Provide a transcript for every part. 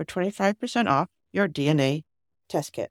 for 25% off your DNA test kit.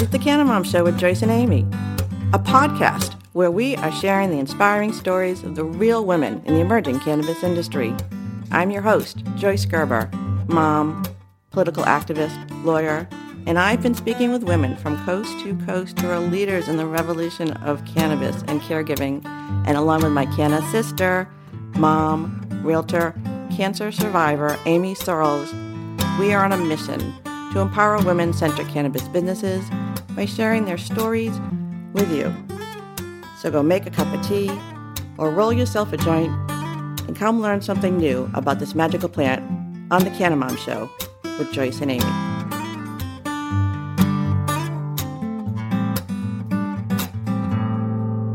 Is the Canna Mom Show with Joyce and Amie, a podcast where we are sharing the inspiring stories of the real women in the emerging cannabis industry. I'm your host, Joyce Gerber, mom, political activist, lawyer, and I've been speaking with women from coast to coast who are leaders in the revolution of cannabis and caregiving, and along with my Canna sister, mom, realtor, cancer survivor, Amie Searles, we are on a mission to empower women centered cannabis businesses by sharing their stories with you. So go make a cup of tea or roll yourself a joint and come learn something new about this magical plant on the Canna Mom Show with Joyce and Amie.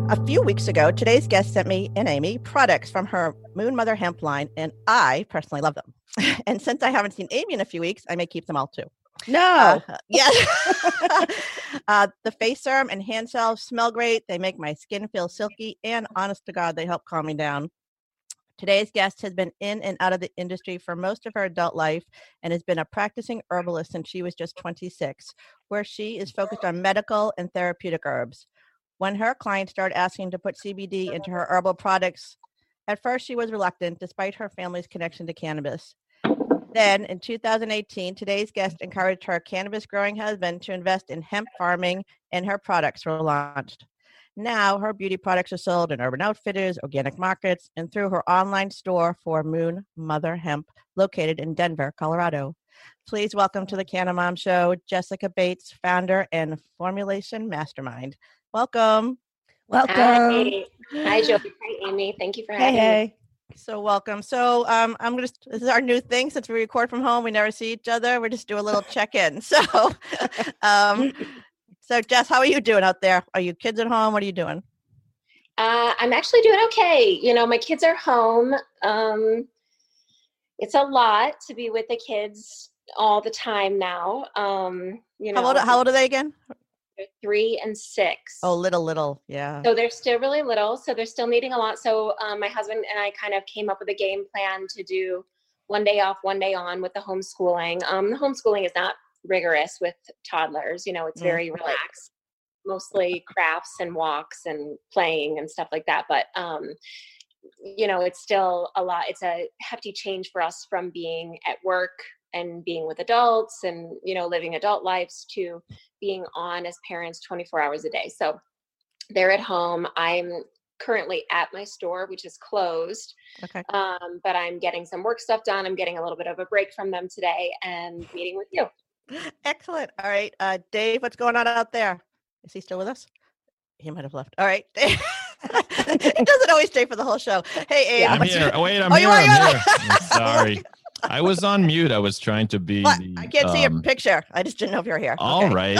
A few weeks ago, today's guest sent me and Amie products from her Moon Mother hemp line, and I personally love them. and since I haven't seen Amie in a few weeks, I may keep them all too. No. Uh, yeah. uh, the face serum and hand salve smell great. They make my skin feel silky, and honest to God, they help calm me down. Today's guest has been in and out of the industry for most of her adult life and has been a practicing herbalist since she was just 26, where she is focused on medical and therapeutic herbs. When her clients started asking to put CBD into her herbal products, at first she was reluctant despite her family's connection to cannabis. Then in 2018, today's guest encouraged her cannabis growing husband to invest in hemp farming and her products were launched. Now her beauty products are sold in Urban Outfitters, organic markets, and through her online store for Moon Mother Hemp, located in Denver, Colorado. Please welcome to the Canna Mom Show, Jessica Bates, founder and formulation mastermind. Welcome. Welcome. Hi, Hi Joey. Hi, Amie. Thank you for having Hey, hey. So welcome. So um, I'm gonna. This is our new thing since we record from home. We never see each other. We just do a little check-in. So, um, so Jess, how are you doing out there? Are you kids at home? What are you doing? Uh, I'm actually doing okay. You know, my kids are home. Um, it's a lot to be with the kids all the time now. Um, you know, How old? How old are they again? They're three and six. Oh, little, little. Yeah. So they're still really little, so they're still needing a lot. So um, my husband and I kind of came up with a game plan to do one day off, one day on with the homeschooling. Um, the homeschooling is not rigorous with toddlers. You know, it's Mm. very relaxed, mostly crafts and walks and playing and stuff like that. But um, you know, it's still a lot. It's a hefty change for us from being at work and being with adults and you know living adult lives to being on as parents 24 hours a day. So they're at home. I'm currently at my store, which is closed. Okay. Um, but I'm getting some work stuff done. I'm getting a little bit of a break from them today and meeting with you. Excellent. All right. Uh, Dave, what's going on out there? Is he still with us? He might have left. All right. he doesn't always stay for the whole show. Hey, Abe. I'm here. Oh, wait, I'm Oh, here. you are, I'm here. I'm sorry. I was on mute. I was trying to be. What? the, I can't see your um, picture. I just didn't know if you're here. All Okay. right.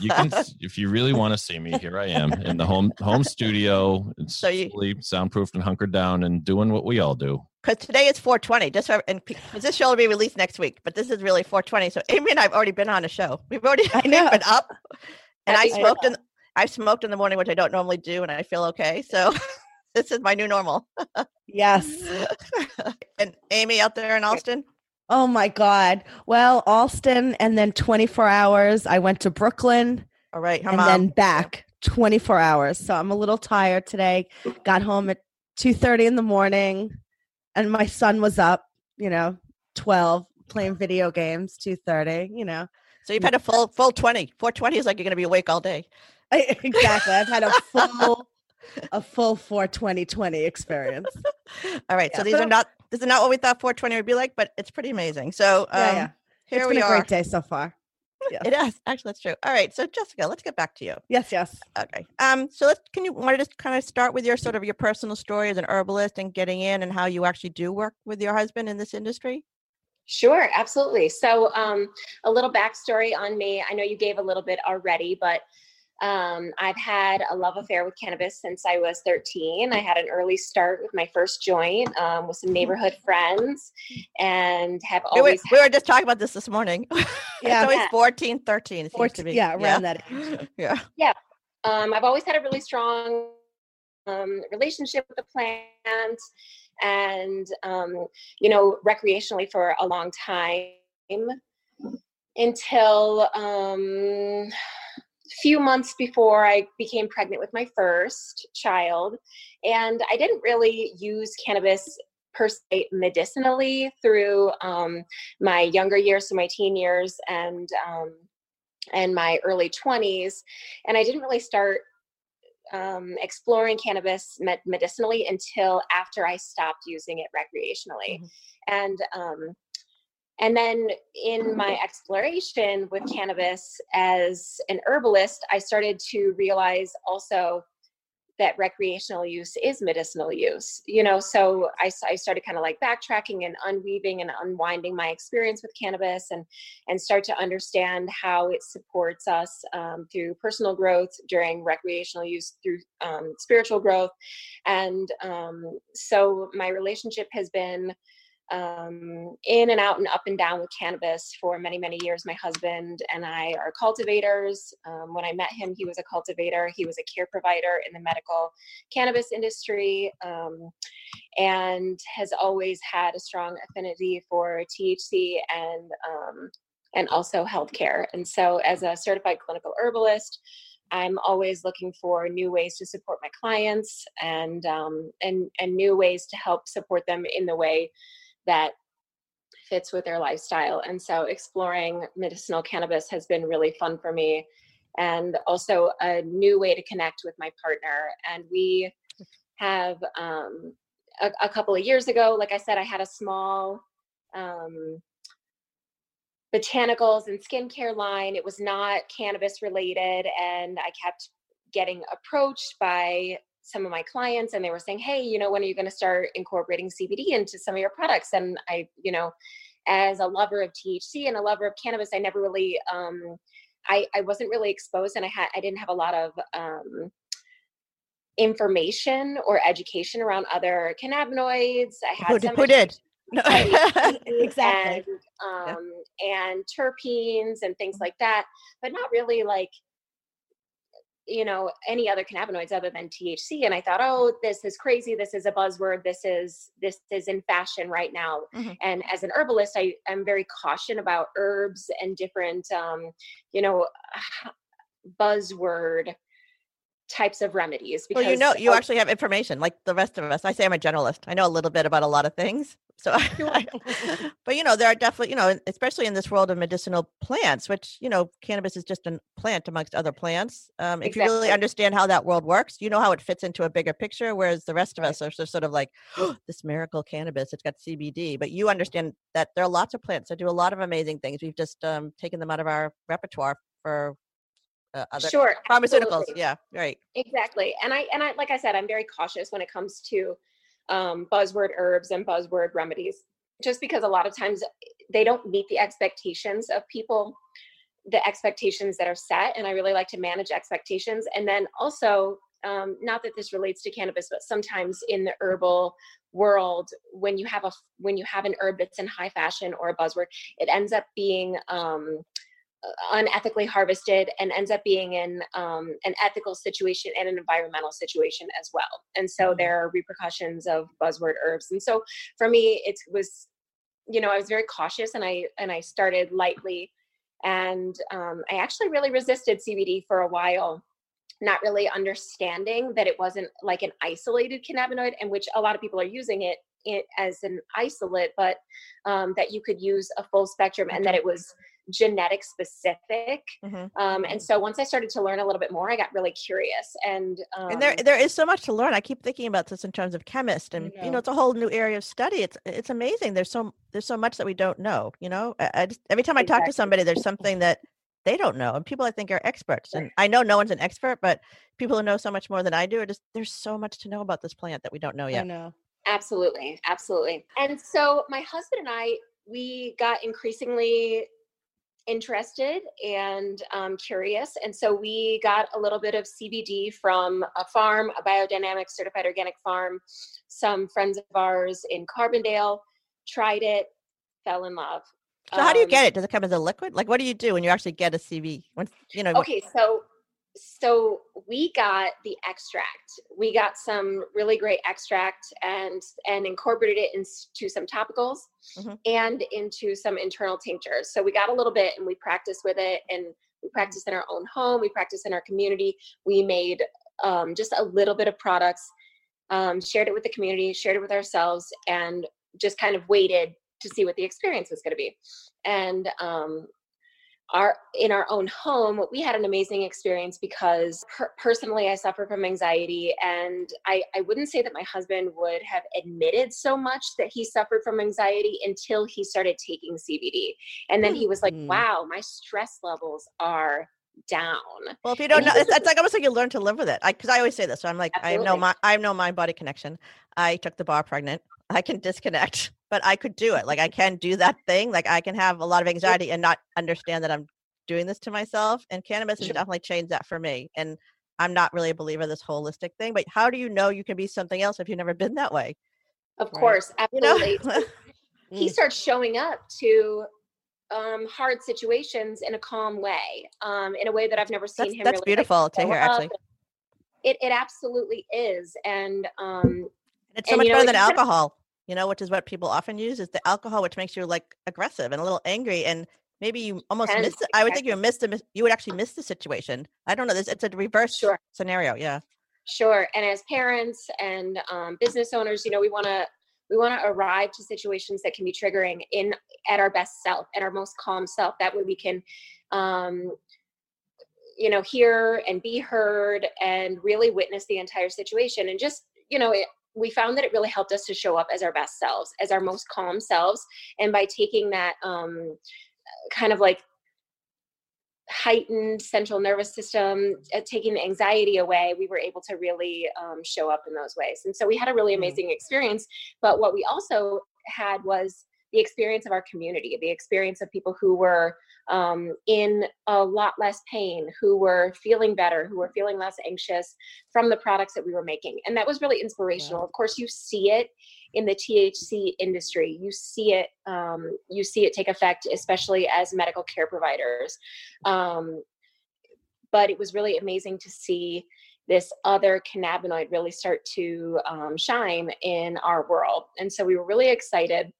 You can, if you really want to see me, here I am in the home home studio. It's So you- fully soundproofed and hunkered down and doing what we all do. because today is 420 just for, and because this show will be released next week but this is really 420 so amie and i've already been on a show we've already I know. been up and i Happy smoked in i smoked in the morning which i don't normally do and i feel okay so this is my new normal Yes. and amie out there in austin Oh my God. Well, Austin and then 24 hours. I went to Brooklyn all right and mom then back 24 hours. So I'm a little tired today. Got home at 2:30 in the morning, and my son was up. You know, 12 playing video games. 2:30. You know, so you've had a full full 20 420 is like you're going to be awake all day I, exactly. I've had a full, a full 420 experience. all right so these but are not this is not what we thought 420 would be like but it's pretty amazing so um Yeah, yeah. here it's we been a are great day so far. Yes. it is actually that's true all right so jessica let's get back to you Yes. Yes. Okay. Um, so let's can you want to just kind of start with your sort of your personal story as an herbalist and getting in and how you actually do work with your husband in this industry? Sure, absolutely. So, um, a little backstory on me. I know you gave a little bit already, but um, I've had a love affair with cannabis since I was 13. I had an early start with my first joint um, with some neighborhood friends and have We were, always we were just talking about this this morning. Yeah. it's always Yeah. 14, 13. It seems to 14 be. yeah, around that age. Yeah. um, I've always had a really strong um, relationship with the plant and, um, you know, recreationally for a long time until um, few months before I became pregnant with my first child. And I didn't really use cannabis per se medicinally through um, my younger years, so my teen years and um, and my early 20s and i didn't really start um, exploring cannabis med- medicinally until after i stopped using it recreationally and um, and then in my exploration with cannabis as an herbalist i started to realize also that recreational use is medicinal use you know? So I started kind of like backtracking and unweaving and unwinding my experience with cannabis and and start to understand how it supports us um, through personal growth during recreational use through um, spiritual growth. And um, so my relationship has been um, in and out and up and down with cannabis for many, many years. My husband and I are cultivators. Um, when I met him, he was a cultivator. He was a care provider in the medical cannabis industry um, and has always had a strong affinity for THC and um, and also healthcare. And so, as a certified clinical herbalist, I'm always looking for new ways to support my clients and um, and and new ways to help support them in the way that fits with their lifestyle. And so exploring medicinal cannabis has been really fun for me and also a new way to connect with my partner. And we have um, a, a couple of years ago, like I said, I had a small um, botanicals and skincare line. It was not cannabis related, and I kept getting approached by some of my clients and they were saying hey you know when are you going to start incorporating cbd into some of your products and i you know as a lover of thc and a lover of cannabis i never really um i i wasn't really exposed and i had i didn't have a lot of um information or education around other cannabinoids i had Who, some who did? No. Exactly. and um and terpenes and things like that but not really like you know any other cannabinoids other than THC and I thought oh this is crazy this is a buzzword this is this is in fashion right now Mhm. and as an herbalist I am very caution about herbs and different um you know buzzword types of remedies. Well, you know, you of- actually have information like the rest of us. I say I'm a generalist. I know a little bit about a lot of things. So, I, but you know, there are definitely, you know, especially in this world of medicinal plants, which you know, cannabis is just a plant amongst other plants. Um, if you really understand how that world works, you know how it fits into a bigger picture. Whereas the rest of us are just sort of like, oh, this miracle cannabis, it's got CBD. But you understand that there are lots of plants that do a lot of amazing things. We've just um, taken them out of our repertoire for uh, other sure pharmaceuticals. absolutely. Yeah, right. exactly and i and i like i said i'm very cautious when it comes to um, buzzword herbs and buzzword remedies just because a lot of times they don't meet the expectations of people the expectations that are set and i really like to manage expectations and then also um, not that this relates to cannabis but sometimes in the herbal world when you have a when you have an herb that's in high fashion or a buzzword it ends up being um, unethically harvested and ends up being in um, an ethical situation and an environmental situation as well. And so Mhm. there are repercussions of buzzword herbs. And so for me, it was, you know, I was very cautious and I and I started lightly, and um, I actually really resisted CBD for a while. Not really understanding that it wasn't like an isolated cannabinoid, in which a lot of people are using it, it as an isolate, but um, that you could use a full spectrum and that it was genetic specific. Mhm. Um, and so once I started to learn a little bit more, I got really curious. And, um, and there there is so much to learn. I keep thinking about this in terms of chemist, and you know. know, it's a whole new area of study. It's it's amazing. There's so there's so much that we don't know. You know, I, I just, every time I talk to somebody, there's something that they don't know, and people I think are experts. And I know no one's an expert, but people who know so much more than I do are just there's so much to know about this plant that we don't know yet I know. Absolutely, absolutely. And so my husband and I, we got increasingly interested and um, curious, and so we got a little bit of CBD from a farm, a biodynamic certified organic farm. Some friends of ours in Carbondale tried it, fell in love. So how do you Um, get it? Does it come as a liquid? Like, what do you do when you actually get a CV? When you know, okay so so we got the extract. We got some really great extract and and incorporated it into some topicals Mhm. and into some internal tinctures. So we got a little bit and we practiced with it and we practiced in our own home we practiced in our community. We made um, just a little bit of products um, shared it with the community shared it with ourselves and just kind of waited to see what the experience was going to be. And um, our in our own home we had an amazing experience because per- personally i suffer from anxiety and I, I wouldn't say that my husband would have admitted so much that he suffered from anxiety until he started taking cbd and then he was like Hmm. wow my stress levels are down Well, if you don't And know, it's, it's like almost like you learn to live with it. Because I always say this. So I'm like, I have no my I have no mind body connection. I took the bar pregnant. I can disconnect, but I could do it. Like I can do that thing. Like I can have a lot of anxiety and not understand that I'm doing this to myself. And cannabis has definitely changed that for me. And I'm not really a believer of this holistic thing. But how do you know you can be something else if you've never been that way? of Right. course You know. absolutely he Mm. starts showing up to um, hard situations in a calm way, um, in a way that I've never seen that's him. that's really, like, beautiful to hear. up. Actually, It it absolutely is, and um, And it's so And, much you know, better than alcohol, you know, which is what people often use is the alcohol, which makes you like aggressive and a little angry. And maybe you almost miss it. I would think you exactly. miss the, you would actually miss the situation. I don't know. This It's a reverse Sure. scenario. Yeah. sure. And as parents and um, business owners, you know, we want to we want to arrive to situations that can be triggering in at our best self, at our most calm self. That way, we can. Um, you know hear and be heard and really witness the entire situation and just you know it, we found that it really helped us to show up as our best selves as our most calm selves and by taking that um kind of like heightened central nervous system uh, taking the anxiety away we were able to really um, show up in those ways and so we had a really Mm. amazing experience but what we also had was the experience of our community the experience of people who were um, in a lot less pain, who were feeling better, who were feeling less anxious from the products that we were making. And that was really inspirational. Of course, you see it in the THC industry. You see it, um, you see it take effect, especially as medical care providers. Um, but it was really amazing to see this other cannabinoid really start to um, shine in our world. And so we were really excited.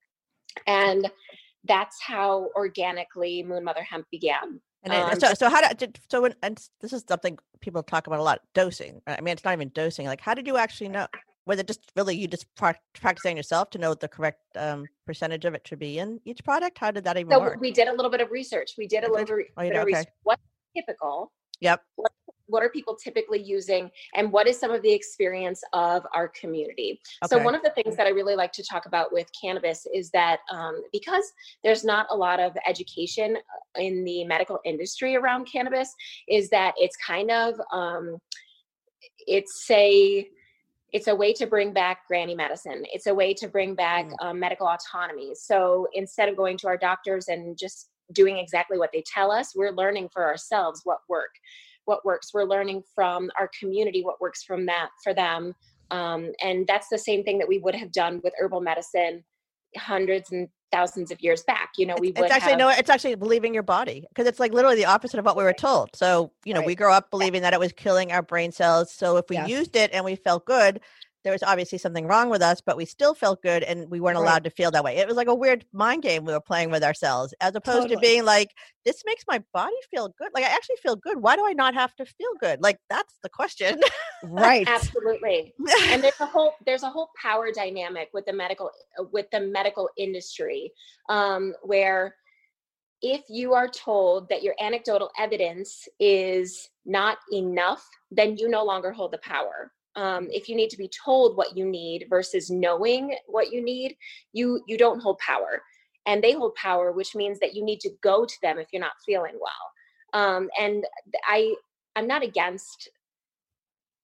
And that's how organically Moon Mother Hemp began. And then, Um, so, so how did so when and this is something people talk about a lot dosing. I mean, it's not even dosing. Like, how did you actually know? Was it just really you just prac- practicing yourself to know what the correct um, percentage of it should be in each product? How did that even So work? we did a little bit of research. We did a little did? re- Oh, you bit of research. What's typical? Yep. What are people typically using? And what is some of the experience of our community? So one of the things that I really like to talk about with cannabis is that um, because there's not a lot of education uh, in the medical industry around cannabis, is that it's kind of um, it's a it's a way to bring back granny medicine. It's a way to bring back Mm. um, medical autonomy. So instead of going to our doctors and just doing exactly what they tell us, we're learning for ourselves what work, what works. We're learning from our community what works from that for them. Um, and that's the same thing that we would have done with herbal medicine hundreds and thousands of years back. You know, we It's, would it's actually have, no, it's actually believing your body because it's like literally the opposite of what we were told. So you know, we Right. grow up believing that it was killing our brain cells. So if we Yes. used it and we felt good, there was obviously something wrong with us, but we still felt good and we weren't Right. allowed to feel that way. It was like a weird mind game we were playing with ourselves, as opposed to being like, "This makes my body feel good. Like I actually feel good. Why do I not have to feel good? Like that's the question." Right. absolutely. and there's a whole there's a whole power dynamic with the medical uh, with the medical industry um, where if you are told that your anecdotal evidence is not enough then you no longer hold the power um, if you need to be told what you need versus knowing what you need you you don't hold power. And they hold power which means that you need to go to them if you're not feeling well. Um, and i i'm not against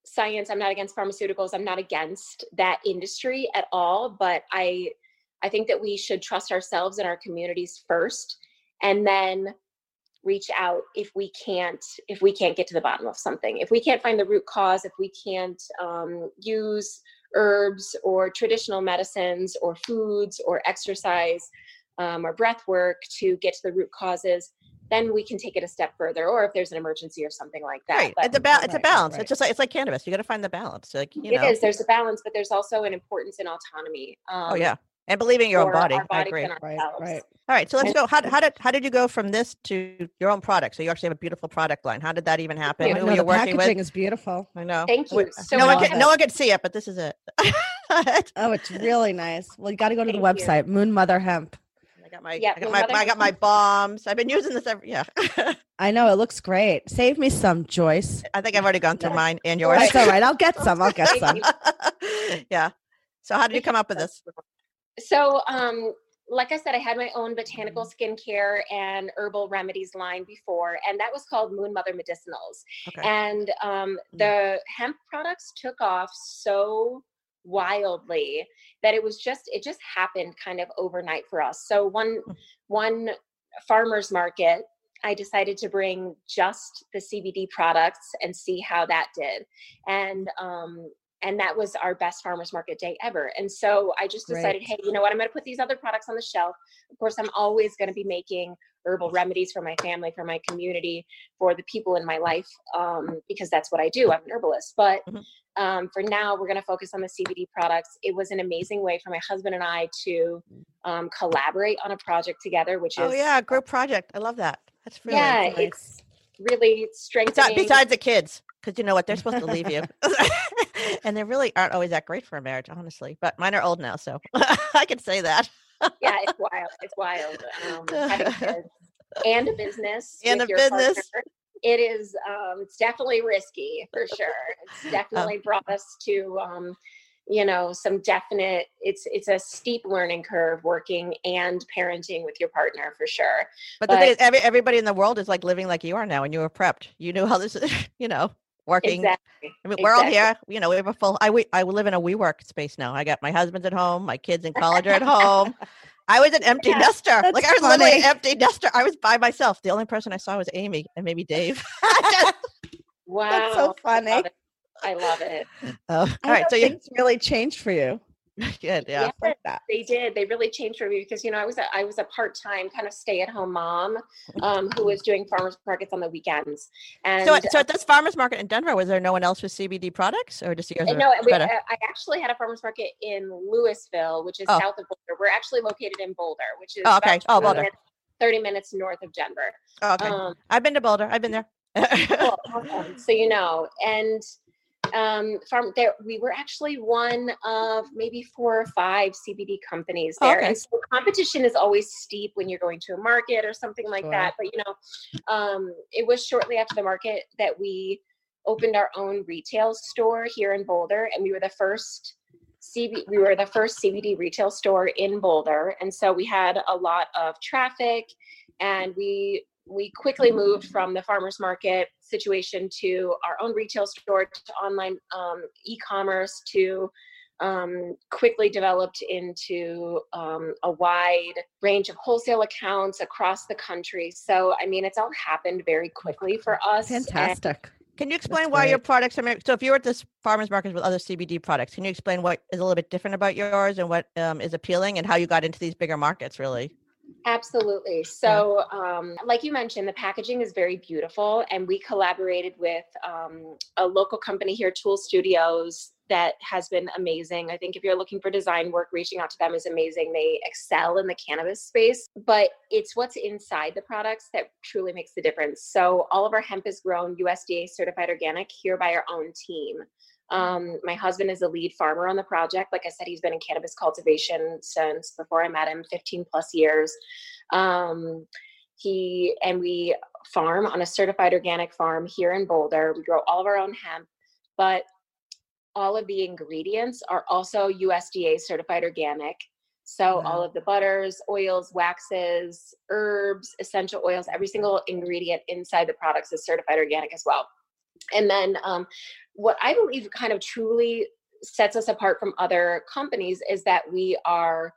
science i'm not against pharmaceuticals i'm not against that industry at all but i i think that we should trust ourselves and our communities first and then reach out if we can't if we can't get to the bottom of something if we can't find the root cause if we can't um, use herbs or traditional medicines or foods or exercise um, or breath work to get to the root causes then we can take it a step further or if there's an emergency or something like that right. But, It's a ba- it's a balance. right. It's just like it's like cannabis. You got to find the balance. Like you It know. is. There's a balance, but there's also an importance in autonomy. Um, oh yeah. And believing your own for body. I agree. Right. ourselves. Right. All right, so let's go. How, how did how did you go from this to your own product? So you actually have a beautiful product line. How did that even happen? you. Who No, were you the working packaging with? is beautiful. I know. Thank you. So no one I can get- no one can see it, but this is it. Oh, it's really nice. Well, you got to go to the Thank you. website, Moon Mother Hemp. got my Yeah, I got my, matter I got my balms. I've been using this every yeah. I know it looks great. Save me some, Joyce. I think I've already gone through Yeah. mine and yours. That's all right. I'll get some. I'll get some. yeah. So how did you come up with this? So, um, like I said, I had my own botanical skincare and herbal remedies line before, and that was called Moon Mother Medicinals. Okay. And um, Mm. the hemp products took off so wildly that it was just it just happened kind of overnight for us. So one Mm. one farmers market, I decided to bring just the CBD products and see how that did, and um, and that was our best farmers market day ever. And so I just decided, Great. hey, you know what? I'm going to put these other products on the shelf. Of course, I'm always going to be making herbal remedies for my family, for my community, for the people in my life, um, because that's what I do. I'm an herbalist. But Mhm. um, for now, we're going to focus on the CBD products. It was an amazing way for my husband and I to um, collaborate on a project together, which is Oh yeah, group project. I love that. That's really yeah, nice. it's really strengthening. Besides the kids, because you know what, they're supposed to leave you, and they really aren't always that great for a marriage, honestly. But mine are old now, so I can say that. yeah, it's wild. It's wild. Um, having kids and a business And a business. partner, It is. Um, it's definitely risky for sure. It's definitely brought us to, um, you know, some definite. It's it's a steep learning curve working and parenting with your partner for sure. But the thing is, every, everybody in the world is like living like you are now, and you were prepped. You knew how this, is, you know, working. Exactly. I mean, we're all here. You know, we have a full. I we, I live in a WeWork space now. I got my husband's at home, my kids in college are at home. I was an empty Yeah, nester. Like I was literally an empty nester. I was by myself. The only person I saw was Amie and maybe Dave. Just- Wow, That's so I funny. love it. I love it. oh, all I right. So you things really changed for you. good. Yeah. Yeah. Like. They did. They really changed for me because you know I was a, I was a part time kind of stay at home mom um, who was doing farmers markets on the weekends. And So, so at this farmers market in Denver, was there no one else with CBD products, or just yours? uh, no, we, uh, I actually had a farmers market in Louisville, which is Oh. south of Boulder. We're actually located in Boulder, which is Oh, okay. Oh, Boulder. minutes- 30 minutes north of Denver. Oh, okay. Um, I've been to Boulder. I've been there. cool, awesome. So you know, and um, farm there we were actually one of maybe four or five CBD companies there, okay. and so competition is always steep when you're going to a market or something like Sure. that. But you know, um, it was shortly after the market that we opened our own retail store here in Boulder, and we were the first. CB, we were the first CBD retail store in Boulder, and so we had a lot of traffic, and we we quickly moved from the farmers market situation to our own retail store to online um, e-commerce to um, quickly developed into um, a wide range of wholesale accounts across the country. So, I mean, it's all happened very quickly for us. and- Fantastic. Can you explain That's why your products are? So if you were at this farmers market with other CBD products, can you explain what is a little bit different about yours and what um, is appealing and how you got into these bigger markets? Really? Absolutely. So, um, like you mentioned, the packaging is very beautiful, and we collaborated with um, a local company here, Tool Studios, that has been amazing. I think if you're looking for design work, reaching out to them is amazing. They excel in the cannabis space, but it's what's inside the products that truly makes the difference. So, all of our hemp is grown USDA certified organic here by our own team. Um, my husband is a lead farmer on the project. Like I said, he's been in cannabis cultivation since before I met him, 15 plus years. Um, he and we farm on a certified organic farm here in Boulder. We grow all of our own hemp, but all of the ingredients are also USDA certified organic. So all of the butters, oils, waxes, herbs, essential oils, every single ingredient inside the products is certified organic as well. And then um, what I believe kind of truly sets us apart from other companies is that we are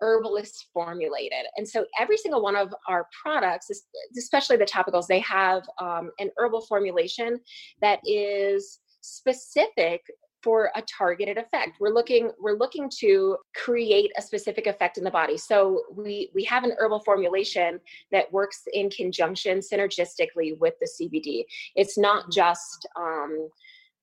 herbalist formulated. And so every single one of our products, especially the topicals, they have um, an herbal formulation that is specific for a targeted effect. We're looking we're looking to create a specific effect in the body. So we we have an herbal formulation that works in conjunction synergistically with the CBD. It's not just um,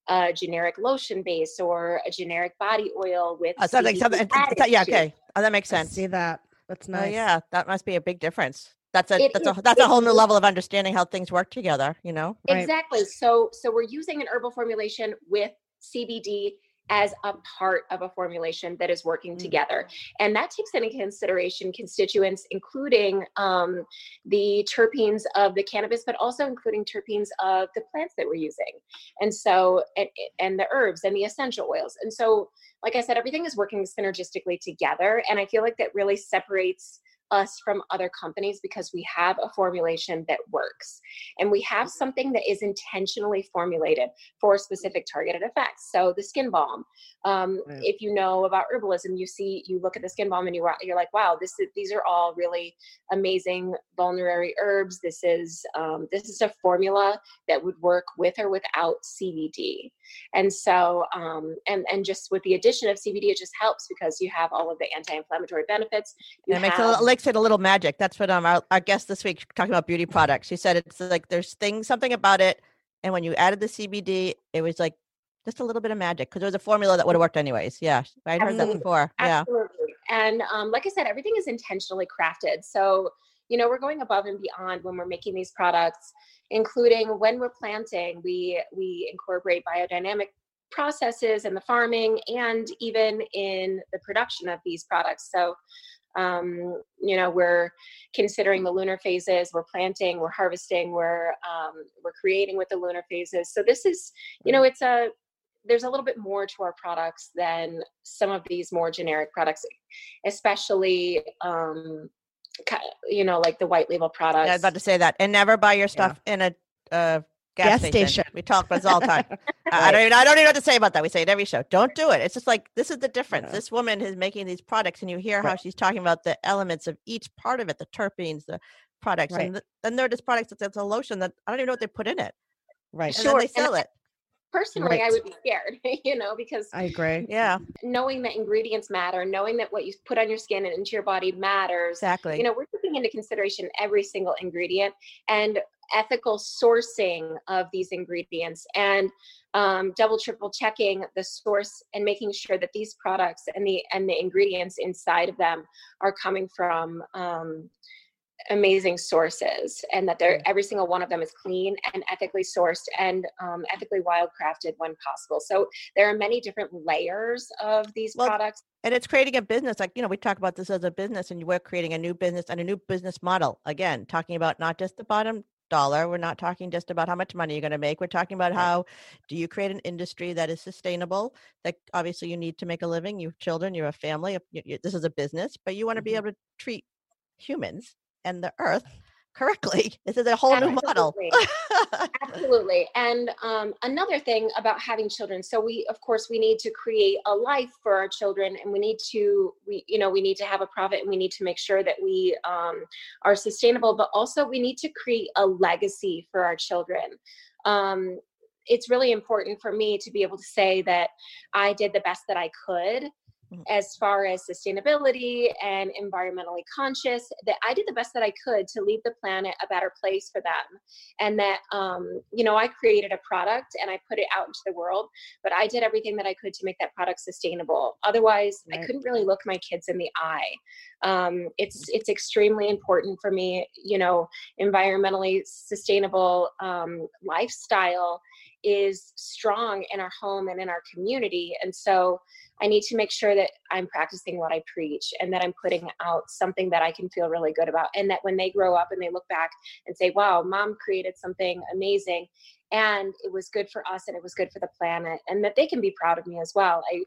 a generic lotion base or a generic body oil with Oh, so like something, it's- it's- yeah, okay. Oh, that makes I sense. see that. That's Oh, nice. yeah, that must be a big difference. That's a It that's a that's a whole new is. level of understanding how things work together. You know. Right. Exactly. So so we're using an herbal formulation with CBD as a part of a formulation that is working Mm. together. And that takes into consideration constituents, including um, the terpenes of the cannabis, but also including terpenes of the plants that we're using. And so, and, and the herbs and the essential oils. And so, like I said, everything is working synergistically together. And I feel like that really separates us from other companies because we have a formulation that works and we have something that is intentionally formulated for specific targeted effects. So the skin balm, um, Right. if you know about herbalism, you see, you look at the skin balm and you you're like, wow, this is, these are all really amazing vulnerary herbs. This is, um, this is a formula that would work with or without CBD. And so, um, and, and just with the addition of CBD, it just helps because you have all of the anti-inflammatory benefits. You And it makes a, have- little- makes it a little magic. That's what um our, our guest this week talking about beauty products. She said it's like there's things something about it, and when you added the CBD, it was like just a little bit of magic because it was a formula that would have worked anyways. Yeah, I'd heard that Absolutely. before. Yeah, Absolutely. And um, like I said, everything is intentionally crafted. So, you know, we're going above and beyond when we're making these products, including when we're planting, we we incorporate biodynamic processes in the farming and even in the production of these products. So um, you know, we're considering the lunar phases, we're planting, we're harvesting, we're um, we're creating with the lunar phases. So this is, you know, it's a there's a little bit more to our products than some of these more generic products, especially um, you know, like the white label products. I was about to say that. And never buy your stuff in a uh, gas, Gas station. station. We talk about this all the time. I I don't even I don't even know what to say about that. We say it every show. Don't do it. It's just like this is the difference. Yeah. This woman is making these products, and you hear how she's talking about the elements of each part of it, the terpenes, the products, Right. and th- then there are just products that that's a lotion that I don't even know what they put in it, Right. and Sure, then they and sell I- it. Personally, I would be scared, you know, because I agree. Yeah, knowing that ingredients matter, knowing that what you put on your skin and into your body matters, exactly. you know we're taking into consideration every single ingredient and ethical sourcing of these ingredients and um, double triple checking the source and making sure that these products and the and the ingredients inside of them are coming from um, amazing sources and that they're Mm. every single one of them is clean and ethically sourced and um, ethically wildcrafted when possible so there are many different layers of these Well, products and it's creating a business like you know we talk about this as a business and we're creating a new business and a new business model again talking about not just the bottom dollar. We're not talking just about how much money you're going to make. We're talking about how do you create an industry that is sustainable that obviously you need to make a living. You have children you have family you- you- this is a business but you want to be Mhm. able to treat humans and the earth correctly. This is a whole new model. Absolutely. And um, another thing about having children so we of course we need to create a life for our children and we need to we you know we need to have a profit and we need to make sure that we um, are sustainable but also we need to create a legacy for our children. Um, it's really important for me to be able to say that i did the best that i could. As far as sustainability and environmentally conscious that i did the best that i could to leave the planet a better place for them. And that um, you know i created a product and i put it out into the world but i did everything that i could to make that product sustainable. Otherwise i couldn't really look my kids in the eye. Um, it's it's extremely important for me you know environmentally sustainable um, lifestyle is strong in our home and in our community and so i need to make sure that i'm practicing what i preach and that i'm putting out something that i can feel really good about and that when they grow up and they look back and say wow mom created something amazing and it was good for us and it was good for the planet and that they can be proud of me as well. I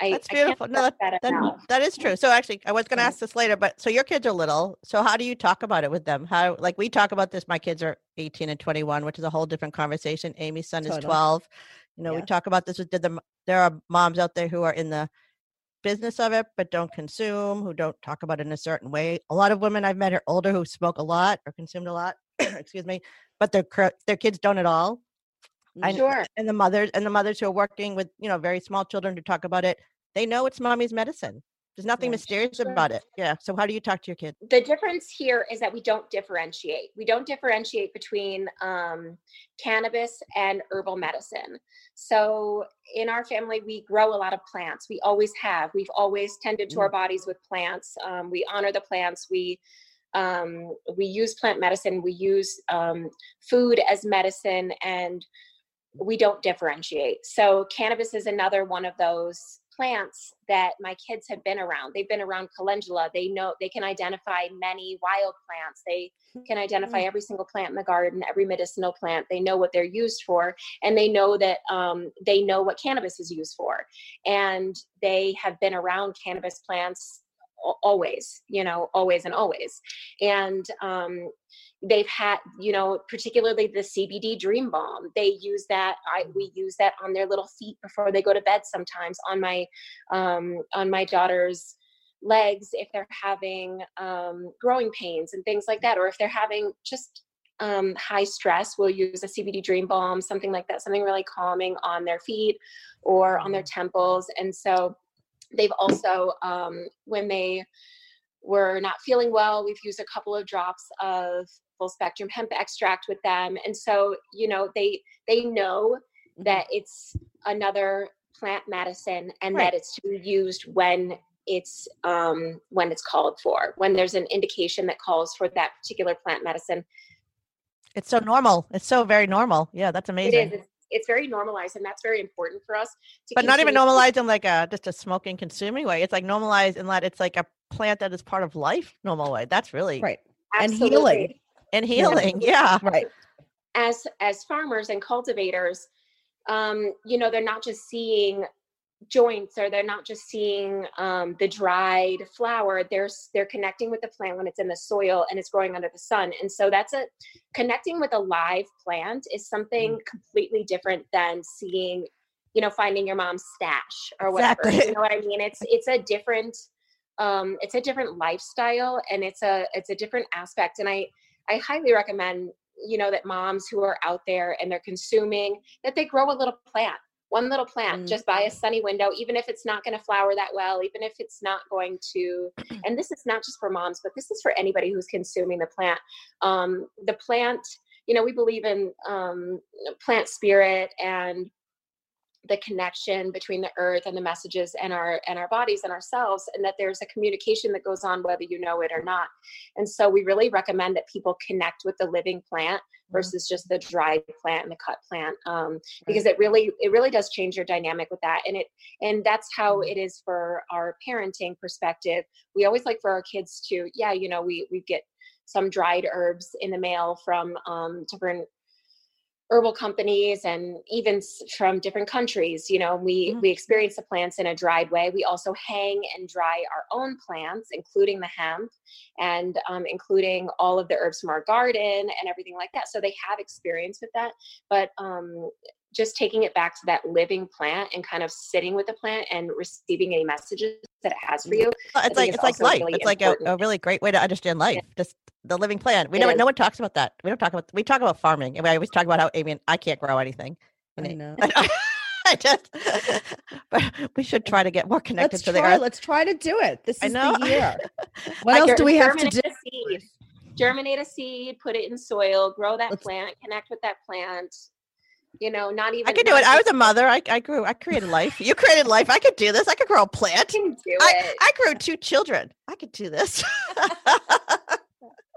I, That's beautiful. No, stress that That, that is true. So actually, I was going to ask this later, but so your kids are little. So how do you talk about it with them? How like we talk about this? My kids are 18 and 21, which is a whole different conversation. Amie's son is 12. You know, we talk about this with the there are moms out there who are in the business of it but don't consume, who don't talk about it in a certain way. A lot of women I've met are older who smoke a lot or consumed a lot. excuse me, but their their kids don't at all. I Sure. and the mothers and the mothers who are working with you know very small children to talk about it they know it's mommy's medicine there's nothing Right. mysterious Sure. about it yeah so how do you talk to your kids the difference here is that we don't differentiate. We don't differentiate between um, cannabis and herbal medicine. So in our family, we grow a lot of plants. We always have. We've always tended to our bodies with plants. Um, we honor the plants. We um, we use plant medicine. We use um, food as medicine, and we don't differentiate. So cannabis is another one of those plants that my kids have been around. They've been around calendula. They know they can identify many wild plants. They can identify every single plant in the garden, every medicinal plant. They know what they're used for, and they know that um, they know what cannabis is used for. And they have been around cannabis plants always, you know, always and always. And um, they've had you know particularly the cbd dream balm they use that i we use that on their little feet before they go to bed sometimes on my um on my daughter's legs if they're having um growing pains and things like that or if they're having just um high stress we'll use a cbd dream balm something like that something really calming on their feet or on their temples. And so they've also um when they were not feeling well we've used a couple of drops of full spectrum hemp extract with them. And so you know they they know that it's another plant medicine and Right. that it's to be used when it's um when it's called for when there's an indication that calls for that particular plant medicine. It's so normal. It's so very normal. Yeah that's amazing it is. it's, it's very normalized and that's very important for us to but not even normalized in like a just a smoking consuming way it's like normalized in that it's like a plant that is part of life normal way that's really Right. And Absolutely. healing. and healing yeah Right. as as farmers and cultivators um you know they're not just seeing joints or they're not just seeing um, the dried flower they're they're connecting with the plant when it's in the soil and it's growing under the sun and so that's a connecting with a live plant is something completely different than seeing you know finding your mom's stash or whatever Exactly. you know what i mean it's it's a different um it's a different lifestyle and it's a it's a different aspect and i i highly recommend you know that moms who are out there and they're consuming that they grow a little plant one little plant Mm. just by a sunny window even if it's not going to flower that well even if it's not going to and this is not just for moms but this is for anybody who's consuming the plant um, the plant you know we believe in um, plant spirit and the connection between the earth and the messages and our and our bodies and ourselves and that there's a communication that goes on whether you know it or not. And so we really recommend that people connect with the living plant versus just the dried plant and the cut plant um, because it really it really does change your dynamic with that. And it and that's how it is for our parenting perspective. We always like for our kids to yeah you know we we get some dried herbs in the mail from um, different herbal companies and even from different countries you know we Mhm. we experience the plants in a dried way we also hang and dry our own plants including the hemp and um, including all of the herbs from our garden and everything like that so they have experience with that but um, just taking it back to that living plant and kind of sitting with the plant and receiving any messages that it has for you Well, It's like it's it's like life. really it's like a, a really great way to understand life. Just the living plant. We It never is. no one talks about that. We don't talk about we talk about farming and we always talk about how I mean I can't grow anything. I know. I just but we should try to get more connected Let's to the earth. Let's try to do it. This I is know. the year. What I else do we have to do? germinate a seed germinate a seed put it in soil grow that Let's- plant connect with that plant you know not even I could do it. I was a mother. I, I grew. I created life. You created life. I could do this. I could grow a plant. can do I, it I grew two children. I could do this.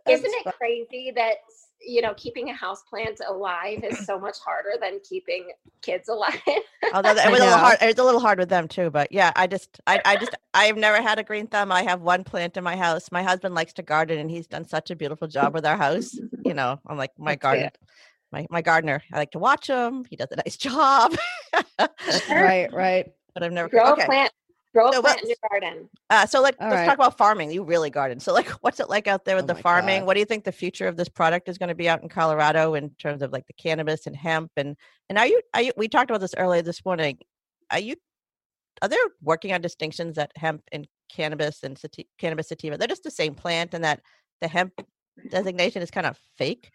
isn't it crazy that you know keeping a house plant alive is so much harder than keeping kids alive Although that- it was a little hard. It was a little hard with them too. But yeah, I just, I, I just, I've never had a green thumb. I have one plant in my house. My husband likes to garden, and he's done such a beautiful job with our house. You know, I'm like my That's garden, my my gardener. I like to watch him. He does a nice job. right, Right, But I've never. grow okay. a plant grow a plant in your garden Uh, so like, All let's right. talk about farming. You really garden. So like, what's it like out there with Oh the farming? God. What do you think the future of this product is going to be out in Colorado in terms of like the cannabis and hemp? And and are you are you? We talked about this earlier this morning. Are you? Are they working on distinctions that hemp and cannabis and sati- cannabis sativa? They're just the same plant, and that the hemp designation is kind of fake.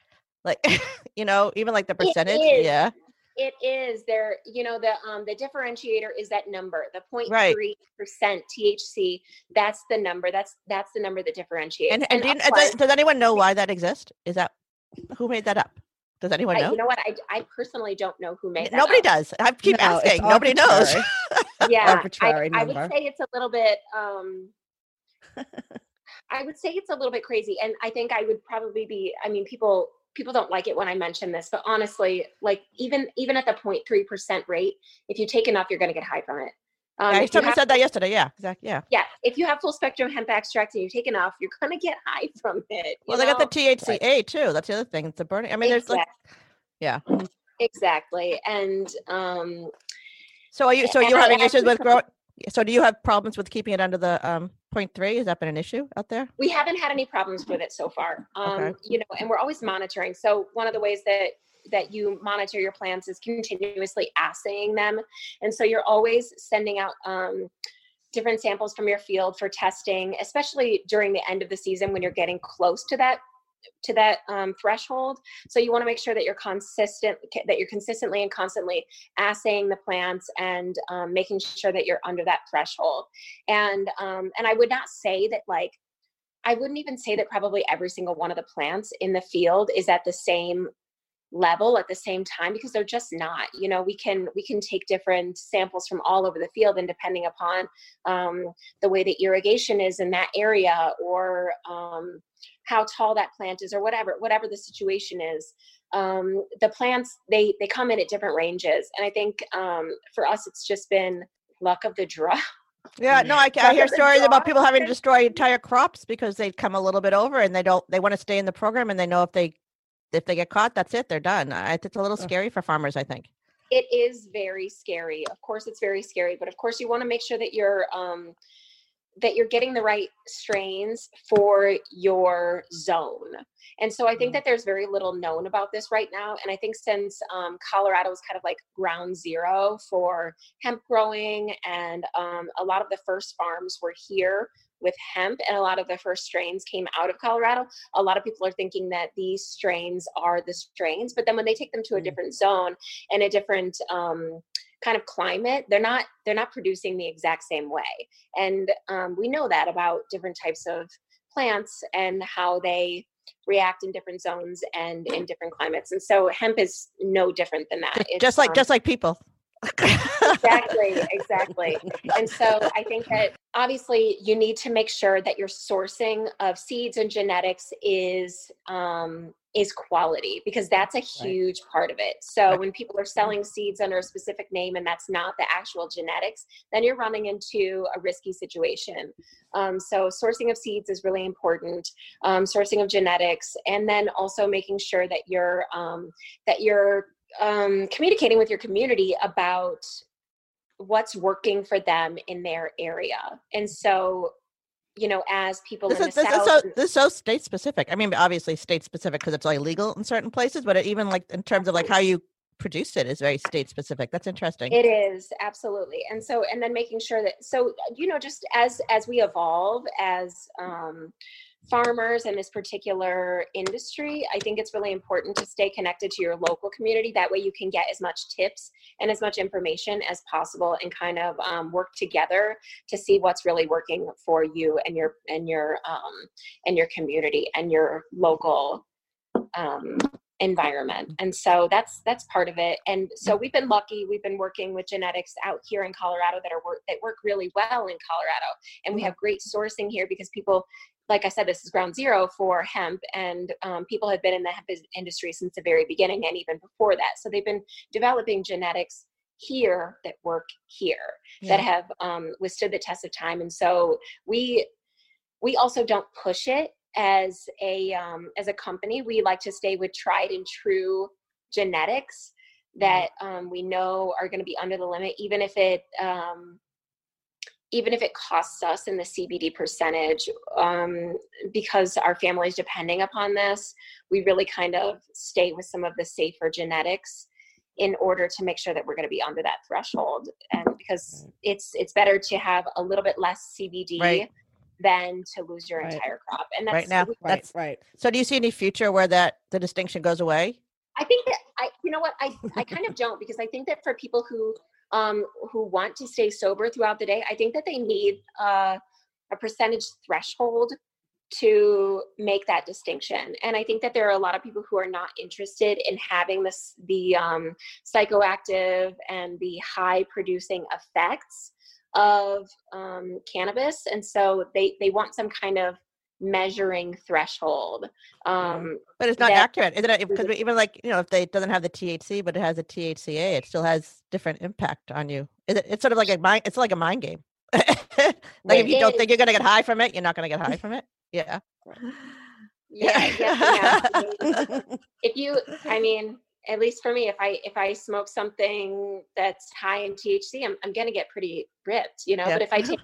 Like you know, even like the percentage. is. Yeah. it is there you know the um the differentiator is that number the 0.3 Right. percent thc that's the number that's that's the number that differentiates And and, do you, of does, does anyone know why that exists? Is that who made that up? Does anyone I- know? you know what I, I personally don't know who made that Nobody up. does. I keep No, asking. Nobody knows. arbitrary. yeah I, arbitrary I would say it's a little bit um i would say it's a little bit crazy and i think i would probably be i mean people people don't like it when i mention this but honestly like even even at the 0.3% rate if you take enough you're going to get high from it um, yeah, you have- said that yesterday. Yeah, exactly. Yeah. yeah, if you have full spectrum hemp extract and you take enough, you're gonna get high from it. Well, you they got the THCA too. That's the other thing. It's a burning. I mean, there's like, yeah. exactly, and um, So are you? So you're having issues with growing? So do you have problems with keeping it under the um point three? Has that been an issue out there? we haven't had any problems with it so far. Um, Okay. You know, and we're always monitoring. So one of the ways that that you monitor your plants is continuously assaying them, and so you're always sending out um, different samples from your field for testing, especially during the end of the season when you're getting close to that to that um, threshold. So you want to make sure that you're consistent, that you're consistently and constantly assaying the plants and um, making sure that you're under that threshold. And um, and I would not say that like I wouldn't even say that probably every single one of the plants in the field is at the same level at the same time because they're just not you know we can we can take different samples from all over the field and depending upon um, the way the irrigation is in that area or um, how tall that plant is or whatever whatever the situation is um, the plants they they come in at different ranges and i think um, for us it's just been luck of the draw Yeah. No, I, I hear stories about people having to destroy entire crops because they come a little bit over and they don't. They want to stay in the program and they know if they if they get caught, that's it. They're done. I, it's a little scary for farmers. I think. it is very scary of course it's very scary but of course you want to make sure that you're um that you're getting the right strains for your zone and so i think that there's very little known about this right now and i think since um, colorado is kind of like ground zero for hemp growing and um, a lot of the first farms were here with hemp and a lot of the first strains came out of colorado a lot of people are thinking that these strains are the strains but then when they take them to a Mm. different zone and a different um, kind of climate they're not they're not producing the exact same way. And um, we know that about different types of plants and how they react in different zones and in different climates. And so hemp is no different than that. Just, It's, just like um, just like people. Exactly, exactly. And so I think that obviously you need to make sure that your sourcing of seeds and genetics is um, is quality because that's a huge right. part of it. So right. when people are selling seeds under a specific name and that's not the actual genetics, then you're running into a risky situation. Um, so sourcing of seeds is really important. Um, sourcing of genetics, and then also making sure that you're um, that you're um, communicating with your community about what's working for them in their area. And so you know, as people this in is, the this South. Is so, this is so state specific. I mean, obviously state specific because it's illegal in certain places, but even like in terms of like how you produce it is very state specific. That's interesting. It is absolutely, and so and then making sure that so you know just as as we evolve as um, farmers in this particular industry, I think it's really important to stay connected to your local community. That way, you can get as much tips and as much information as possible, and kind of um, work together to see what's really working for you and your and your um, and your community and your local um, environment. And so that's that's part of it. And so we've been lucky. We've been working with genetics out here in colorado that are work that work really well in colorado. And we have great sourcing here because people like I said, this is ground zero for hemp, and um, people have been in the hemp industry since the very beginning and even before that. So they've been developing genetics here that work here yeah. that have um, withstood the test of time. And so we we also don't push it as a um, as a company. We like to stay with tried and true genetics that um, we know are going to be under the limit, even if it um, even if it costs us in the CBD percentage, um, because our family is depending upon this, we really kind of stay with some of the safer genetics in order to make sure that we're going to be under that threshold. And because it's it's better to have a little bit less CBD. Right. Than to lose your right. entire crop, and that's right now. That's right. So, do you see any future where that the distinction goes away? I think that I, you know what, I, I kind of don't because I think that for people who um, who want to stay sober throughout the day, I think that they need uh, a percentage threshold to make that distinction. And I think that there are a lot of people who are not interested in having this the um, psychoactive and the high producing effects of um, cannabis, and so they they want some kind of measuring threshold. Um, but it's not that, accurate, isn't it? Because even like you know, if they it doesn't have the THC, but it has a THCA, it still has different impact on you. It, it's sort of like a mind. It's like a mind game. like if you is. don't think you're going to get high from it, you're not going to get high from it. Yeah. Yeah. yeah. if you, I mean, at least for me, if I if I smoke something that's high in THC, I'm I'm gonna get pretty ripped, you know. But if I take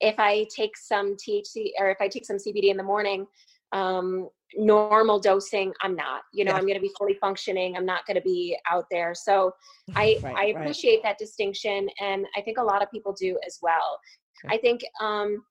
if I take some THC or if I take some CBD in the morning, um, normal dosing, I'm not. You know, yeah. I'm going to be fully functioning. I'm not going to be out there. So I right, I appreciate right. that distinction, and I think a lot of people do as well. I think um,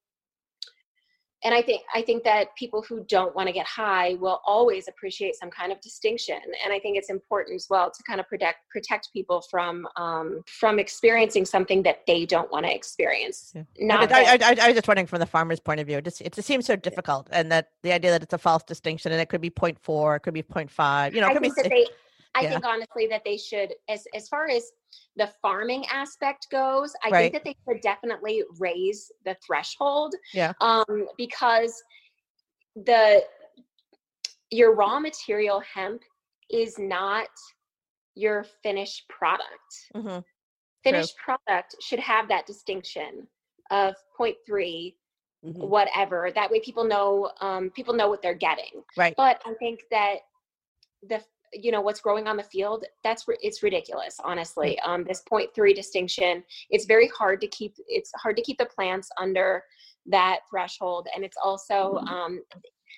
and i think i think that people who don't want to get high will always appreciate some kind of distinction and i think it's important as well to kind of protect protect people from um, from experiencing something that they don't want to experience yeah. Not I, I, I, I, was just wondering from the farmer's point of view it just it just seems so difficult and that the idea that it's a false distinction and it could be 0.4 it could be 0.5 you know it could be they, I yeah. think honestly that they should, as as far as the farming aspect goes, I right. think that they could definitely raise the threshold. Yeah. Um, because the your raw material hemp is not your finished product. Mm-hmm. Finished True. product should have that distinction of 0.3 mm-hmm. whatever that way people know um, people know what they're getting right but i think that the you know what's growing on the field that's it's ridiculous honestly um, this three distinction it's very hard to keep it's hard to keep the plants under that threshold and it's also mm-hmm. um,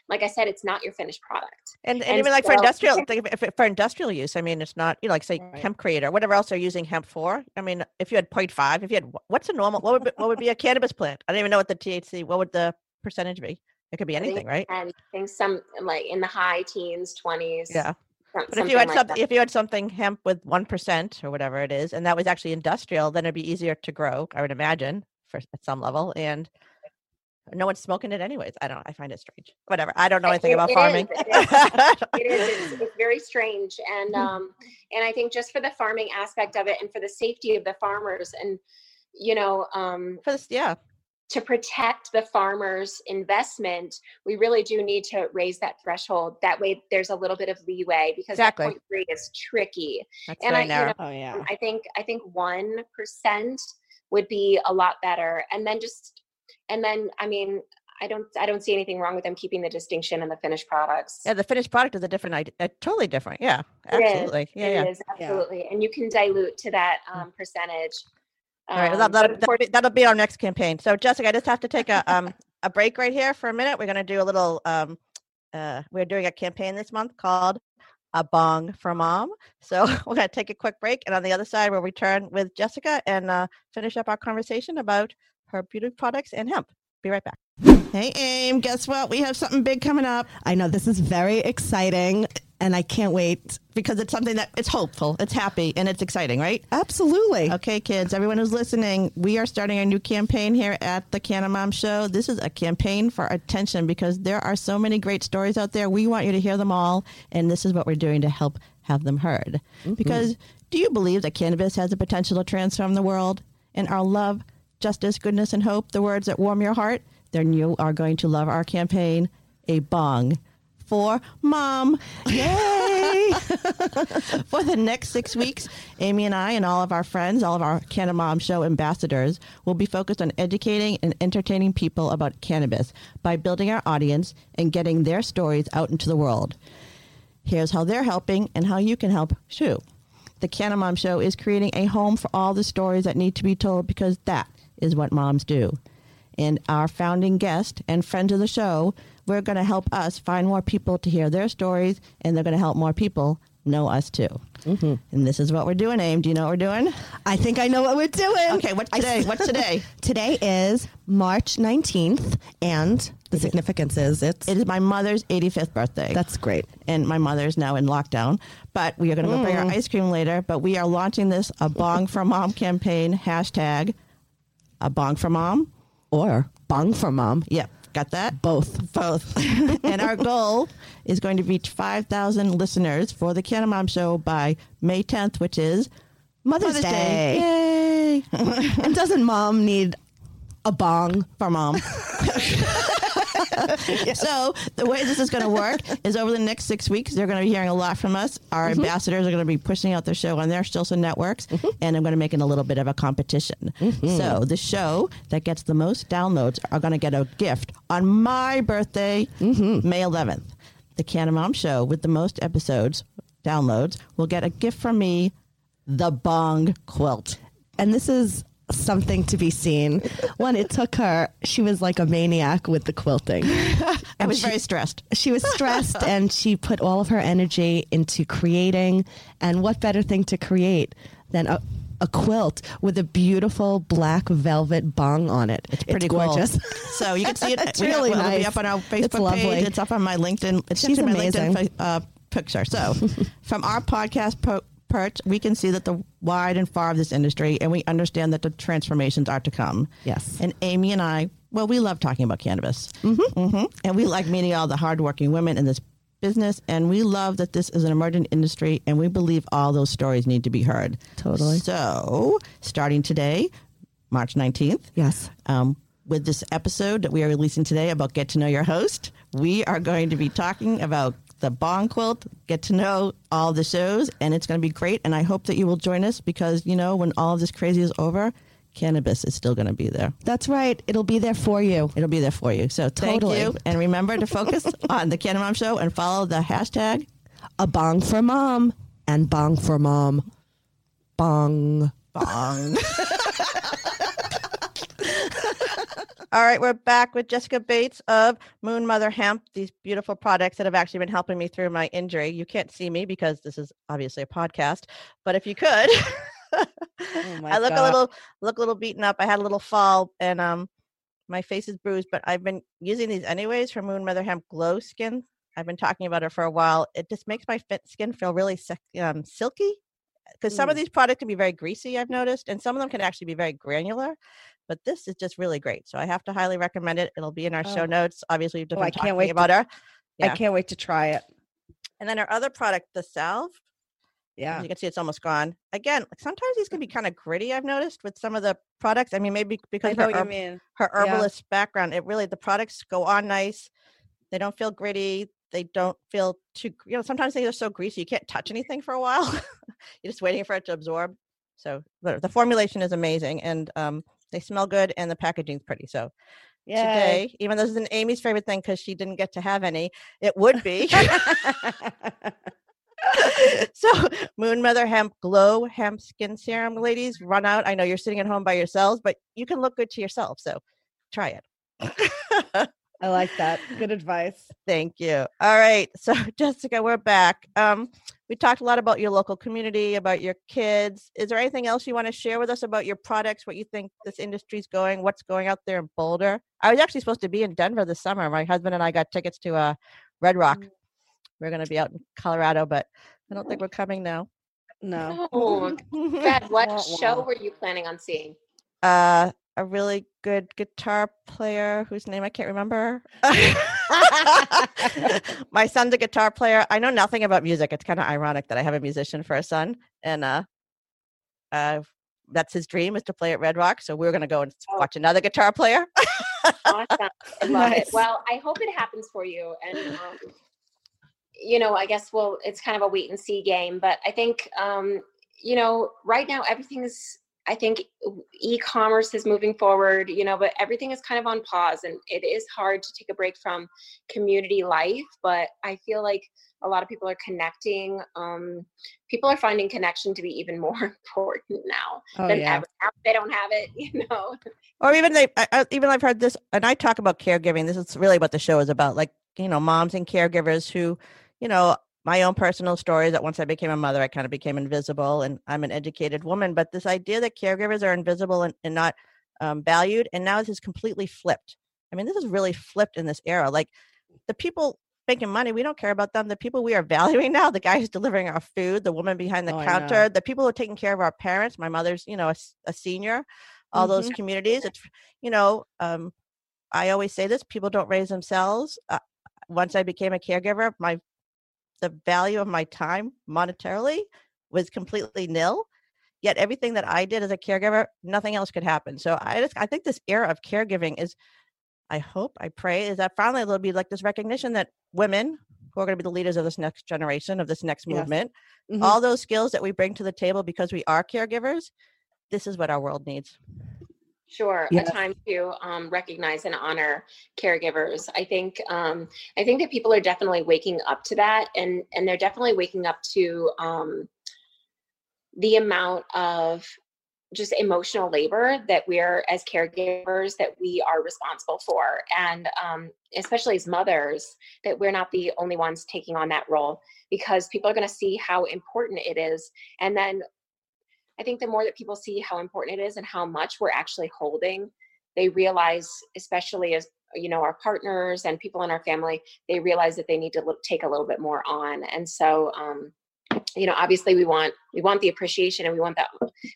like I said, it's not your finished product. And, and, and even like for industrial, if, if, for industrial use, I mean, it's not, you know, like say right. hempcrete or, whatever else they're using hemp for. I mean, if you had 0.5, if you had, what's a normal, what would be, what would be a cannabis plant? I don't even know what the THC, what would the percentage be? It could be anything, right? And I think some like in the high teens, 20s. Yeah. But if you had like something, if you had something hemp with one percent or whatever it is, and that was actually industrial, then it'd be easier to grow. I would imagine for at some level, and No one's smoking it anyways. I don't. I find it strange. Whatever. I don't know anything it- about it farming. is, it is. it is it's, it's very strange and Mm-hmm. um and i think just for the farming aspect of it and for the safety of the farmers and you know um For this, yeah. To protect the farmers investment we really do need to raise that threshold that way there's a little bit of leeway because Exactly. point three is tricky That's And I- you know, Oh yeah. um, i think i think one percent would be a lot better and then just and then i mean i don't i don't see anything wrong with them keeping the distinction in the finished products yeah, the finished product is a different idea. Uh, totally different. Yeah. It is. Absolutely. Yeah. It Yeah. is, absolutely. And you can dilute to that um, percentage. All right, Um, that, that'll, that'll, course- be, that'll be our next campaign. So, Jessica, I just have to take a um a break right here for a minute. We're going to do a little um uh we're doing a campaign this month called a bong for mom. So we're going to take a quick break, and on the other side, we'll return with Jessica and uh, finish up our conversation about her beauty products and hemp. Be right back. Hey, Aim, guess what? We have something big coming up I know this is very exciting, and I can't wait. because it's something that it's hopeful, it's happy, and it's exciting, right? Absolutely. Okay, kids, everyone who's listening, we are starting a new campaign here at the Canna Mom Show. This is a campaign for attention because there are so many great stories out there. We want you to hear them all, and this is what we're doing to help have them heard. Mm-hmm. Because do you believe that cannabis has the potential to transform the world? And our love, justice, goodness, and hope, the words that warm your heart? Then you are going to love our campaign, A Bong for Mom. Yay! For the next six weeks, Amie and I and all of our friends, all of our Canna Mom Show ambassadors, will be focused on educating and entertaining people about cannabis by building our audience and getting their stories out into the world. Here's how they're helping and how you can help too. The Canna Mom Show is creating a home for all the stories that need to be told because that is what moms do. And our founding guest and friend of the show, we're going to help us find more people to hear their stories, and they're going to help more people know us too. Mm-hmm. And this is what we're doing, Aim. Do you know what we're doing? I think I know what we're doing. Okay, what's today? What's today? Today is March 19th, and the significance is it's. It is my mother's 85th birthday. That's great. and my mother's now in lockdown. But we are going to go bring our ice cream later. But we are launching this a Bong for Mom campaign hashtag a Bong for Mom. Or Bong for Mom. Yep, got that. Both. Both. and our goal is going to reach 5,000 listeners for the Canna Mom Show by May 10th, which is Mother's, Mother's Day. Day. Yay! and doesn't mom need a bong? for mom. So the way this is going to work is over the next six weeks, they're going to be hearing a lot from us. Our mm-hmm. ambassadors are going to be pushing out the show on their social networks, mm-hmm. and I'm going to make it a little bit of a competition. Mm-hmm. So the show that gets the most downloads are going to get a gift on my birthday, May 11th. The Canna Mom Show with the most episodes downloads will get a gift from me, the Bong Quilt. And this is something to be seen. When it took her, she was like a maniac with the quilting. I was very stressed. She was stressed and she put all of her energy into creating. And what better thing to create than a, a quilt with a beautiful black velvet bong on it? It's pretty it's cool. gorgeous. So you can see it. It's have- really It'll be nice. up on our It's Facebook lovely. page. It's up on my LinkedIn. It's She's actually my amazing. LinkedIn uh, picture. So from our podcast po- perch, we can see that the wide and far of this industry, and we understand that the transformations are to come. Yes. And Amie and I, well, we love talking about cannabis. Mm-hmm. Mm-hmm. And we like meeting all the hardworking women in this business. And we love that this is an emerging industry, and we believe all those stories need to be heard. Totally. So starting today, March 19th, Yes. um, with this episode that we are releasing today about Get to Know Your Host, we are going to be talking about the Bong Quilt, get to know all the shows, and it's going to be great. And I hope that you will join us because, you know, when all of this crazy is over, cannabis is still going to be there. That's right. It'll be there for you. It'll be there for you. So thank Totally. you. And remember to focus on the Canna Mom Show and follow the hashtag A bong for mom and bong for mom. Bong. Bong. All right, we're back with Jessica Bates of Moon Mother Hemp, these beautiful products that have actually been helping me through my injury. You can't see me because this is obviously a podcast, but if you could, my I look a little look a little beaten up. I had a little fall and um my face is bruised, but I've been using these anyways for Moon Mother Hemp Glow Skin. I've been talking about it for a while. It just makes my fit skin feel really um, silky because some of Mm. these products can be very greasy, I've noticed, and some of them can actually be very granular. But this is just really great. So I have to highly recommend it. It'll be in our show Oh. notes. Obviously, we've Oh, I can't talking wait to- about her. I can't wait to try it. And then our other product, the salve. As Yeah. you can see, it's almost gone. Again, like, sometimes these can be kind of gritty. I've noticed with some of the products. I mean, maybe because her, herb- mean. her Yeah. herbalist background, it really the products go on nice. They don't feel gritty. They don't feel too. You know, sometimes things are so greasy you can't touch anything for a while. You're just waiting for it to absorb. So the, the formulation is amazing, and um, they smell good, and the packaging's pretty. So Yay. today, even though this is Amie's favorite thing because she didn't get to have any, it would be. so moon mother hemp glow hemp skin serum ladies run out i know you're sitting at home by yourselves but you can look good to yourself so try it I like that. Good advice. thank you all right so jessica we're back um we talked a lot about your local community about your kids is there anything else you want to share with us about your products what you think this industry's going what's going out there in boulder i was actually supposed to be in denver this summer my husband and i got tickets to uh red rock Mm. we're going to be out in colorado but i don't think we're coming now No. Oh, Fred, what show were you planning on seeing? uh a really good guitar player whose name I can't remember. My son's a guitar player. I know nothing about music. It's kind of ironic that I have a musician for a son, and uh, uh, that's his dream is to play at Red Rock. So we're gonna go and Oh. watch another guitar player. Awesome. I love Nice. it. Well, I hope it happens for you. And, um, you know, I guess, well, it's kind of a wait and see game, but I think, um, you know, right now everything is, I think e-commerce is moving forward, you know, but everything is kind of on pause and it is hard to take a break from community life. But I feel like a lot of people are connecting. Um, people are finding connection to be even more important now Oh than yeah. ever. Now they don't have it, you know. or even they I, I, even I've heard this, and I talk about caregiving. This is really what the show is about. Like you know, moms and caregivers who, you know, my own personal story is that once I became a mother, I kind of became invisible, and I'm an educated woman. But this idea that caregivers are invisible and, and not um, valued, and now this is completely flipped. I mean, this is really flipped in this era. Like the people making money, we don't care about them. The people we are valuing now, the guy who's delivering our food, the woman behind the Oh, counter, the people who are taking care of our parents. My mother's, you know, a senior. All those Mhm. communities. It's, you know, um, I always say this: people don't raise themselves. Uh, once I became a caregiver, my the value of my time monetarily was completely nil. Yet everything that I did as a caregiver, nothing else could happen. So I just I think this era of caregiving is I hope, I pray, is that finally there'll be like this recognition that women who are going to be the leaders of this next generation, of this next Yes. movement, Mhm. all those skills that we bring to the table because we are caregivers, this is what our world needs. Sure, Yes. a time to um, recognize and honor caregivers. I think um, I think that people are definitely waking up to that, and and they're definitely waking up to um, the amount of just emotional labor that we're as caregivers that we are responsible for, and um, especially as mothers, that we're not the only ones taking on that role because people are going to see how important it is, and then I think the more that people see how important it is and how much we're actually holding, they realize, especially as you know, our partners and people in our family, they realize that they need to look, take a little bit more on. And so, um, you know, obviously we want we want the appreciation and we want that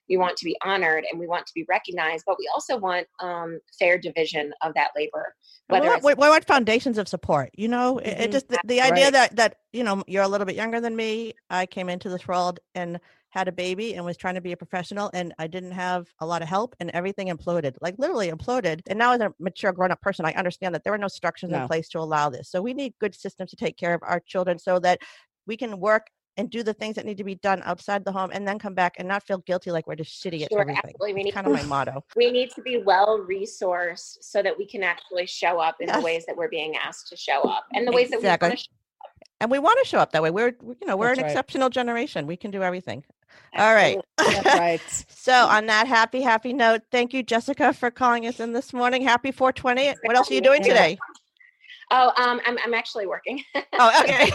we want to be honored and we want to be recognized, but we also want um, fair division of that labor. And Whether we, want, we we want foundations of support. You know, it, it Mhm. just the, the idea Right. that that you know you're a little bit younger than me. I came into this world and had a baby and was trying to be a professional, and I didn't have a lot of help, and everything imploded, like literally imploded. And now, as a mature, grown-up person, I understand that there are no structures in place to allow this. So we need good systems to take care of our children, so that we can work and do the things that need to be done outside the home, and then come back and not feel guilty like we're just shitty at Sure, everything. absolutely. We need- kind of my motto. we need to be well resourced so that we can actually show up in Yes. the ways that we're being asked to show up and the ways that we Exactly. want to show up. and we want to show up that way. We're, you know, we're That's an right. exceptional generation. We can do everything. All right. That's right. So on that happy, happy note, thank you, Jessica, for calling us in this morning. Happy 420. What else are you doing today? Oh, um, I'm, I'm actually working. Oh, okay.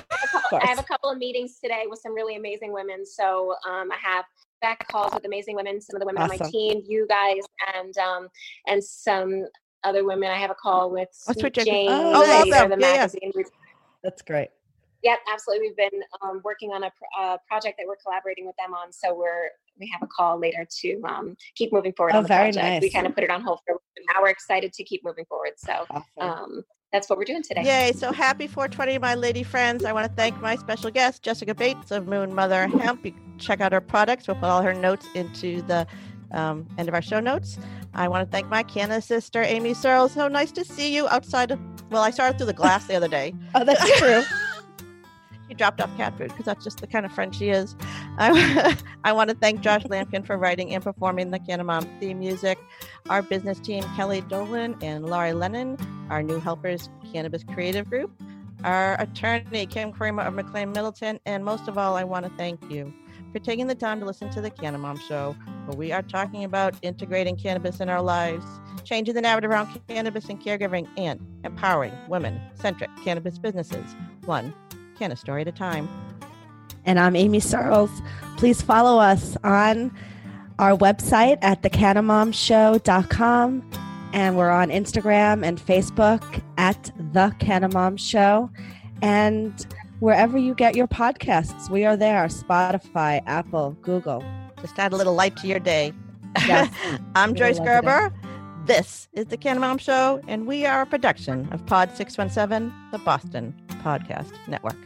I have a couple of meetings today with some really amazing women. So um, I have back calls with amazing women, some of the women on my team, you guys, and um, and some other women. I have a call with Oh, Sweet Jane. Oh, them. the Yeah, yeah. That's great. Yep, absolutely. We've been um, working on a, pr- a project that we're collaborating with them on. So we're we have a call later to um, keep moving forward Oh, on the very project. We kind of put it on hold for now. We're excited to keep moving forward. So Awesome. um, that's what we're doing today. Yay. So happy 420, my lady friends. I want to thank my special guest, Jessica Bates of Moon Mother Hemp. You can check out her products. We'll put all her notes into the um, end of our show notes. I want to thank my Canada sister, Amie Searles. So nice to see you outside of, well, I saw her through the glass the other day. oh, that's true. She dropped off cat food because that's just the kind of friend she is. I, I want to thank Josh Lampkin for writing and performing the Canna Mom theme music. Our business team, Kelly Dolan and Laurie Lennon, our new helpers, Cannabis Creative Group, our attorney, Kim Kramer of McLean Middleton, and most of all, I want to thank you for taking the time to listen to the Canna Mom Show, where we are talking about integrating cannabis in our lives, changing the narrative around cannabis and caregiving, and empowering women-centric cannabis businesses, one can a story at a time. And I'm Amie Searles. Please follow us on our website at thecannamomshow.com. And we're on Instagram and Facebook at The Canna Mom Show. And wherever you get your podcasts, we are there Spotify, Apple, Google. Just add a little light to your day. Yes. I'm Really Joyce. Gerber. This is the Canna Mom Show, and we are a production of Pod 617, the Boston Podcast Network.